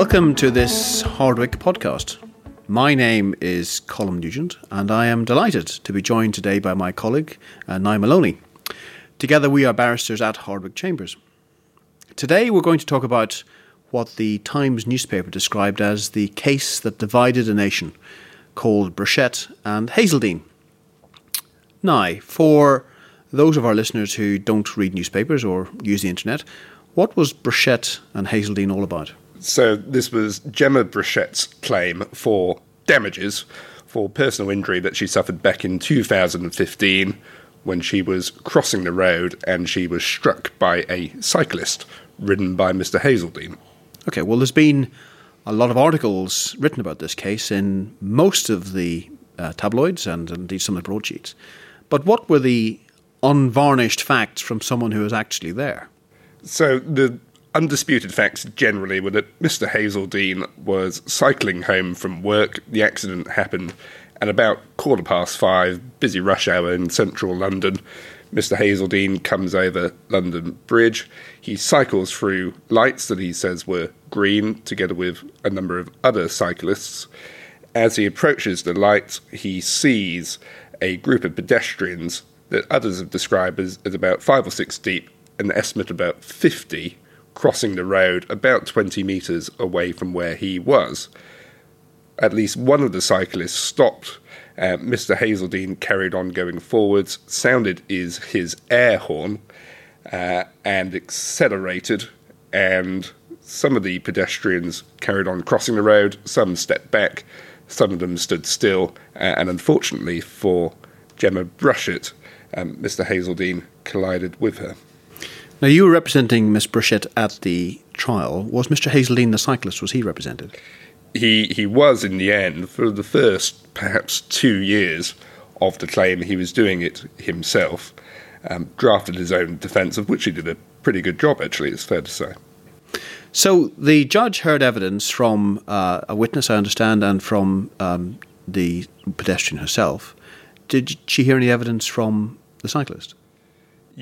Welcome to this Hardwicke podcast. My name is Colm Nugent, and I am delighted to be joined today by my colleague, uh, Niall Maloney. Together, we are barristers at Hardwicke Chambers. Today, we're going to talk about what the Times newspaper described as the case that divided a nation, called Brushett and Hazeldean. Now, for those of our listeners who don't read newspapers or use the internet, what was Brushett and Hazeldean all about? So this was Gemma Brushett's claim for damages for personal injury that she suffered back in 2015 when she was crossing the road and she was struck by a cyclist ridden by Mr. Hazeldean. Okay, well, there's been a lot of articles written about this case in most of the uh, tabloids and indeed some of the broadsheets. But what were the unvarnished facts from someone who was actually there? So the undisputed facts generally were that Mr. Hazeldean was cycling home from work. The accident happened at about quarter past five, busy rush hour in central London. Mr. Hazeldean comes over London Bridge. He cycles through lights that he says were green, together with a number of other cyclists. As he approaches the lights, he sees a group of pedestrians that others have described as, as about five or six deep, an estimate about 50 crossing the road about 20 metres away from where he was. At least one of the cyclists stopped. Uh, Mr. Hazeldean carried on going forwards, sounded is his air horn, uh, and accelerated. And some of the pedestrians carried on crossing the road, some stepped back, some of them stood still, uh, and unfortunately for Gemma Brushett, um, Mr. Hazeldean collided with her. Now, you were representing Miss Brushett at the trial. Was Mr. Hazeldean the cyclist? Was he represented? He he was in the end for the first perhaps two years of the claim. He was doing it himself. Um, drafted his own defence, of which he did a pretty good job. Actually, it's fair to say. So the judge heard evidence from uh, a witness, I understand, and from um, the pedestrian herself. Did she hear any evidence from the cyclist?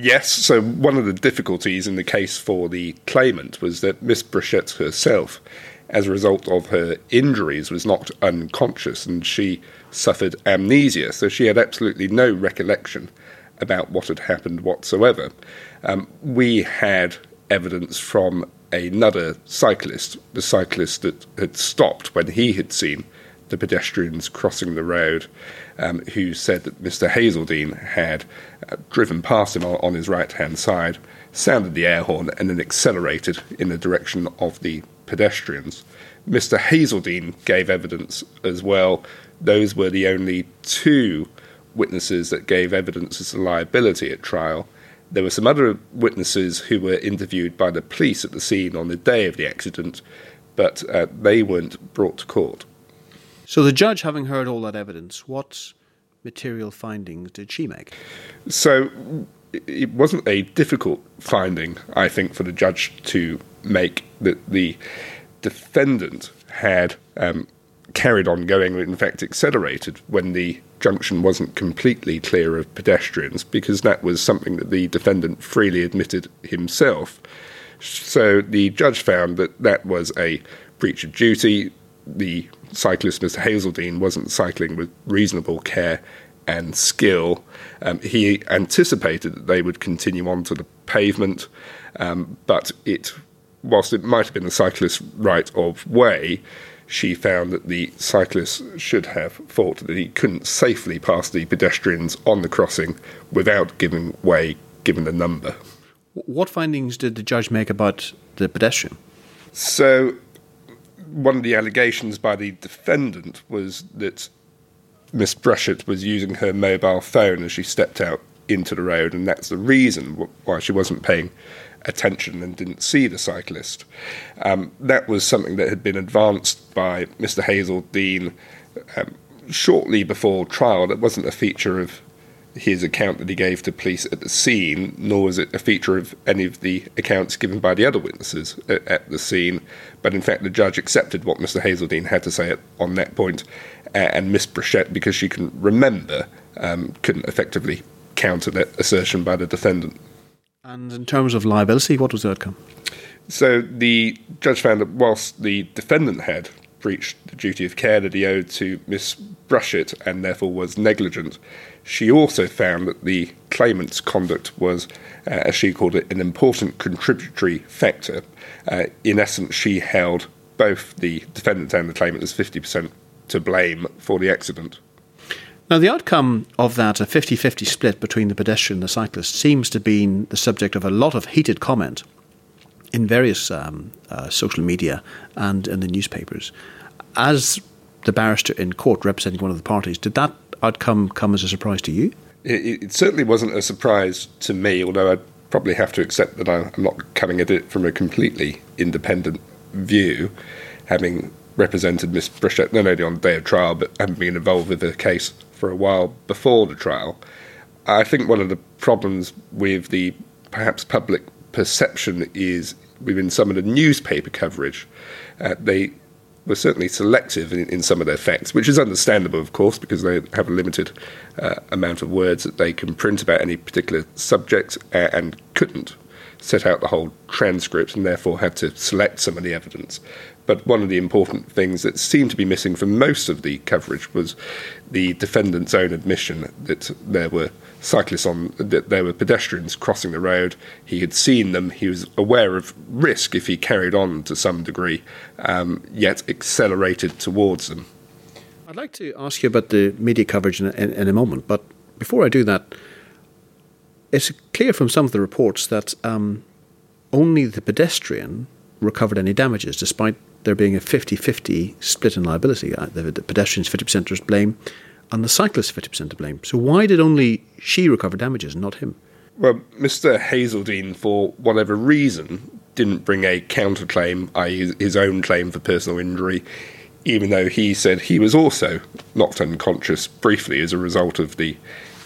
Yes. So one of the difficulties in the case for the claimant was that Miss Brushett herself, as a result of her injuries, was knocked unconscious and she suffered amnesia. So she had absolutely no recollection about what had happened whatsoever. Um, we had evidence from another cyclist, the cyclist that had stopped when he had seen the pedestrians crossing the road, um, who said that Mr. Hazeldean had uh, driven past him on, his right hand side, sounded the air horn, and then accelerated in the direction of the pedestrians. Mr. Hazeldean gave evidence as well. Those were the only two witnesses that gave evidence as to liability at trial. There were some other witnesses who were interviewed by the police at the scene on the day of the accident, but uh, they weren't brought to court. So the judge, having heard all that evidence, what material findings did she make? So it wasn't a difficult finding, I think, for the judge to make that the defendant had um, carried on going, in fact, accelerated when the junction wasn't completely clear of pedestrians, because that was something that the defendant freely admitted himself. So the judge found that that was a breach of duty. The cyclist Mr. Hazeldean wasn't cycling with reasonable care and skill. Um, he anticipated that they would continue on to the pavement, um, but it, whilst it might have been the cyclist's right of way, she found that the cyclist should have thought that he couldn't safely pass the pedestrians on the crossing without giving way, given the number. What findings did the judge make about the pedestrian? So one of the allegations by the defendant was that Miss Brushett was using her mobile phone as she stepped out into the road, and that's the reason why she wasn't paying attention and didn't see the cyclist. Um, that was something that had been advanced by Mr. Hazeldean um, shortly before trial. That wasn't a feature of his account that he gave to police at the scene, nor was it a feature of any of the accounts given by the other witnesses at, at the scene. But in fact, the judge accepted what Mr. Hazeldean had to say on that point, and Miss Brushett, because she can remember, um, couldn't effectively counter that assertion by the defendant. And in terms of liability, what was the outcome? So the judge found that whilst the defendant had breached the duty of care that he owed to Miss Brushett and therefore was negligent, she also found that the claimant's conduct was, uh, as she called it, an important contributory factor. Uh, in essence, she held both the defendant and the claimant as 50% to blame for the accident. Now, the outcome of that, a 50 50 split between the pedestrian and the cyclist, seems to have been the subject of a lot of heated comment in various um, uh, social media and in the newspapers. As the barrister in court representing one of the parties, did that outcome come as a surprise to you? It, it certainly wasn't a surprise to me, although I'd probably have to accept that I'm not coming at it from a completely independent view, having represented Miss Brushett not only on the day of trial but having been involved with the case for a while before the trial. I think one of the problems with the perhaps public perception is within some of the newspaper coverage. Uh, they were certainly selective in, in, some of their facts, which is understandable, of course, because they have a limited uh, amount of words that they can print about any particular subject and, and couldn't set out the whole transcript and therefore had to select some of the evidence. But one of the important things that seemed to be missing from most of the coverage was the defendant's own admission that there were cyclists on, that there were pedestrians crossing the road. He had seen them. He was aware of risk if he carried on to some degree, um, yet accelerated towards them. I'd like to ask you about the media coverage in, in, in a moment, but before I do that, it's clear from some of the reports that um, only the pedestrian recovered any damages, despite there being a 50 50 split in liability. Uh, the, the pedestrian's 50% to blame and the cyclist 50% to blame. So why did only she recover damages and not him? Well, Mr. Hazeldine, for whatever reason, didn't bring a counterclaim, i.e., his own claim for personal injury, even though he said he was also knocked unconscious briefly as a result of the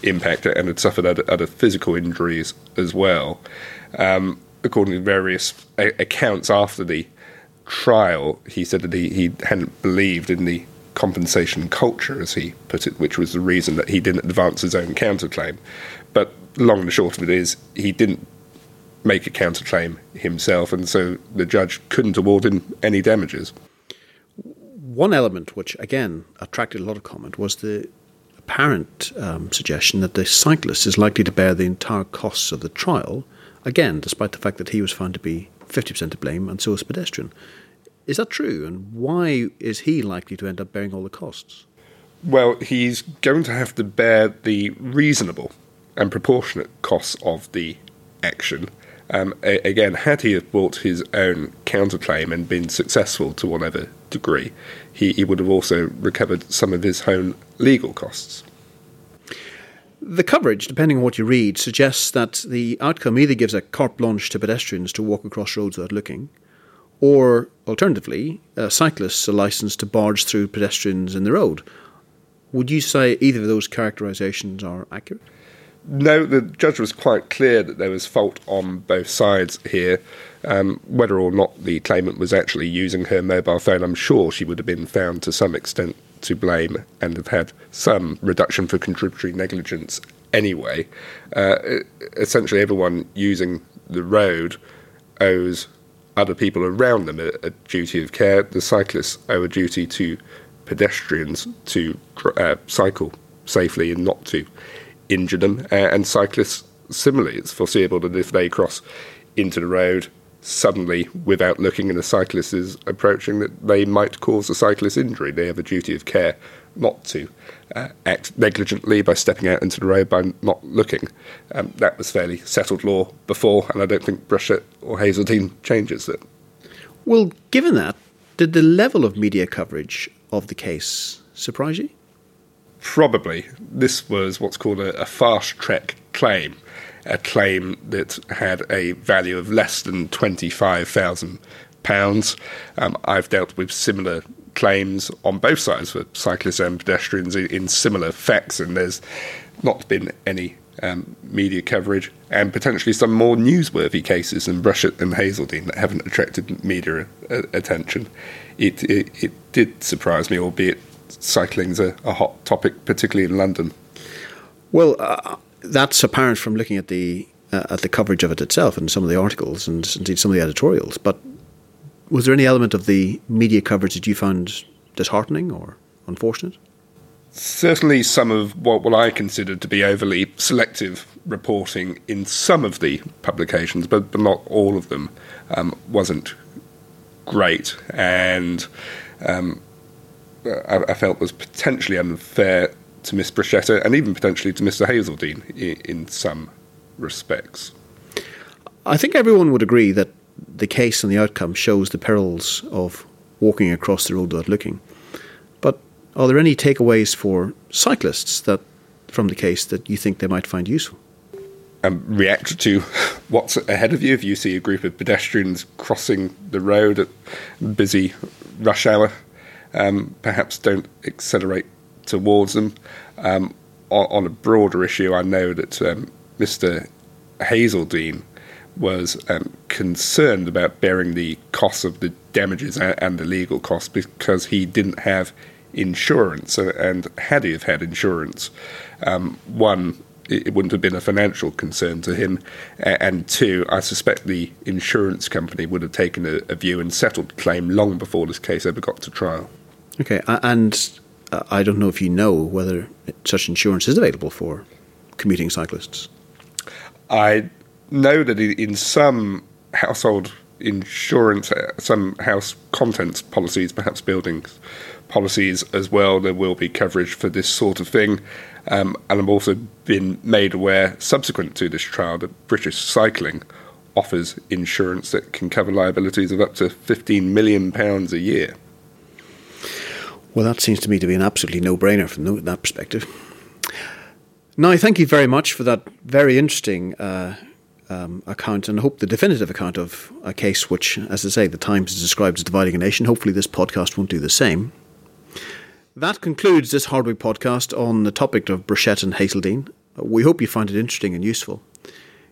impact and had suffered other, other physical injuries as well. Um, according to various a- accounts after the trial, he said that he, he hadn't believed in the compensation culture, as he put it, which was the reason that he didn't advance his own counterclaim. But long and short of it is, he didn't make a counterclaim himself, and so the judge couldn't award him any damages. One element which, again, attracted a lot of comment was the apparent um, suggestion that the cyclist is likely to bear the entire costs of the trial, again, despite the fact that he was found to be 50% to blame, and so is pedestrian. Is that true? And why is he likely to end up bearing all the costs? Well, he's going to have to bear the reasonable and proportionate costs of the action. Um, a- again, had he brought his own counterclaim and been successful to whatever degree, he, he would have also recovered some of his own legal costs. The coverage, depending on what you read, suggests that the outcome either gives a carte blanche to pedestrians to walk across roads without looking, or alternatively, uh, cyclists a license to barge through pedestrians in the road. Would you say either of those characterizations are accurate? No, the judge was quite clear that there was fault on both sides here. Um, whether or not the claimant was actually using her mobile phone, I'm sure she would have been found to some extent to blame and have had some reduction for contributory negligence anyway. Uh, essentially, everyone using the road owes other people around them a, a, duty of care. The cyclists owe a duty to pedestrians to uh, cycle safely and not to injure them. Uh, and cyclists, similarly, it's foreseeable that if they cross into the road suddenly without looking and a cyclist is approaching that they might cause a cyclist injury. They have a duty of care not to uh, act negligently by stepping out into the road by not looking. Um, that was fairly settled law before, and I don't think Brushett or Hazeldean changes it. Well, given that, did the level of media coverage of the case surprise you? Probably. This was what's called a, a fast track claim a claim that had a value of less than £25,000. Um, I've dealt with similar claims on both sides for cyclists and pedestrians in, in similar facts, and there's not been any um, media coverage and potentially some more newsworthy cases than Brushett and Hazeldean that haven't attracted media uh, attention. It, it, it, did surprise me, albeit cycling's a, a hot topic, particularly in London. Well, uh, that's apparent from looking at the uh, at the coverage of it itself and some of the articles and indeed some of the editorials. But was there any element of the media coverage that you found disheartening or unfortunate? Certainly, some of what, what I considered to be overly selective reporting in some of the publications, but, but not all of them, um, wasn't great. And um, I, I, felt was potentially unfair to Miss Brushett and even potentially to Mr. Hazeldean in, in some respects. I think everyone would agree that the case and the outcome shows the perils of walking across the road without looking. But are there any takeaways for cyclists that from the case that you think they might find useful? Um, react to what's ahead of you if you see a group of pedestrians crossing the road at busy rush hour. Um, perhaps don't accelerate towards them. Um, on, on, a broader issue, I know that um, Mr. Hazeldean was um, concerned about bearing the costs of the damages and the legal costs because he didn't have insurance. And had he have had insurance, um, one, it wouldn't have been a financial concern to him, and two, I suspect the insurance company would have taken a, a view and settled claim long before this case ever got to trial. Okay, and uh, I don't know if you know whether such insurance is available for commuting cyclists. I know that in some household insurance, uh, some house contents policies, perhaps buildings policies as well, there will be coverage for this sort of thing. Um, and I've also been made aware, subsequent to this trial, that British Cycling offers insurance that can cover liabilities of up to £15 million a year. Well, that seems to me to be an absolutely no brainer from that perspective. Now, I thank you very much for that very interesting uh, um, account and I hope the definitive account of a case which, as I say, the Times has described as dividing a nation. Hopefully, this podcast won't do the same. That concludes this Hardwicke podcast on the topic of Brushett and Hazeldean. We hope you find it interesting and useful.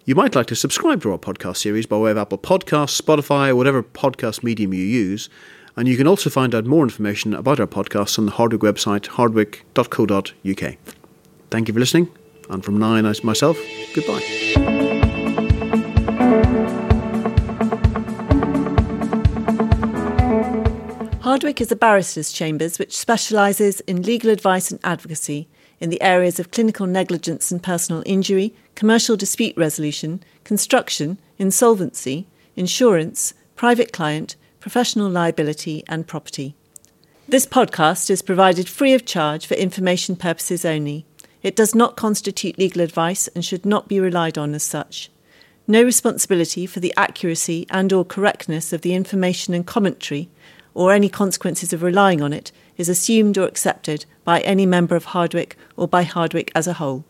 You might like to subscribe to our podcast series by way of Apple Podcasts, Spotify, whatever podcast medium you use. And you can also find out more information about our podcasts on the Hardwicke website, hardwicke.co.uk. Thank you for listening, and from now on, myself, goodbye. Hardwicke is a barristers' chambers which specialises in legal advice and advocacy in the areas of clinical negligence and personal injury, commercial dispute resolution, construction, insolvency, insurance, private client, professional liability, and property. This podcast is provided free of charge for information purposes only. It does not constitute legal advice and should not be relied on as such. No responsibility for the accuracy and or correctness of the information and commentary or any consequences of relying on it is assumed or accepted by any member of Hardwicke or by Hardwicke as a whole.